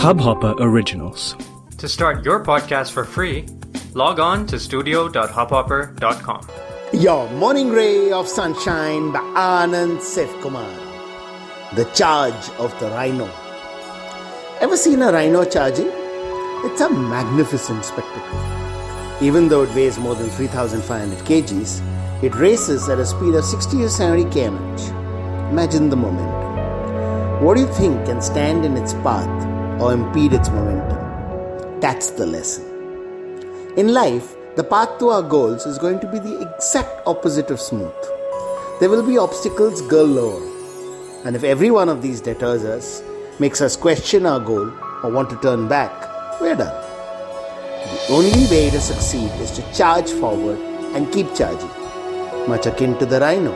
Hubhopper Originals. To start your podcast for free, log on to studio.hubhopper.com. Your morning ray of sunshine by Anand Sefkumar. The charge of the rhino. Ever seen a rhino charging? It's a magnificent spectacle. Even though it weighs more than 3,500 kgs, it races at a speed of 60 to 70 km/h. Imagine the momentum. What do you think can stand in its path or impede its momentum? That's the lesson. In life, the path to our goals is going to be the exact opposite of smooth. There will be obstacles galore. And if every one of these deters us, makes us question our goal, or want to turn back, we're done. The only way to succeed is to charge forward and keep charging, much akin to the rhino.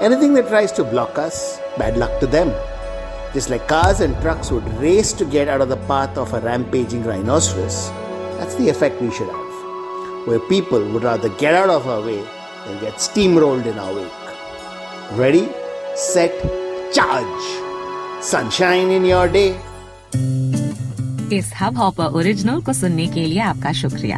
Anything that tries to block us, bad luck to them. Just like cars and trucks would race to get out of the path of a rampaging rhinoceros, that's the effect we should have. Where people would rather get out of our way than get steamrolled in our wake. Ready, set, charge! Sunshine in your day. इस hub hopper original को सुनने के लिए आपका शुक्रिया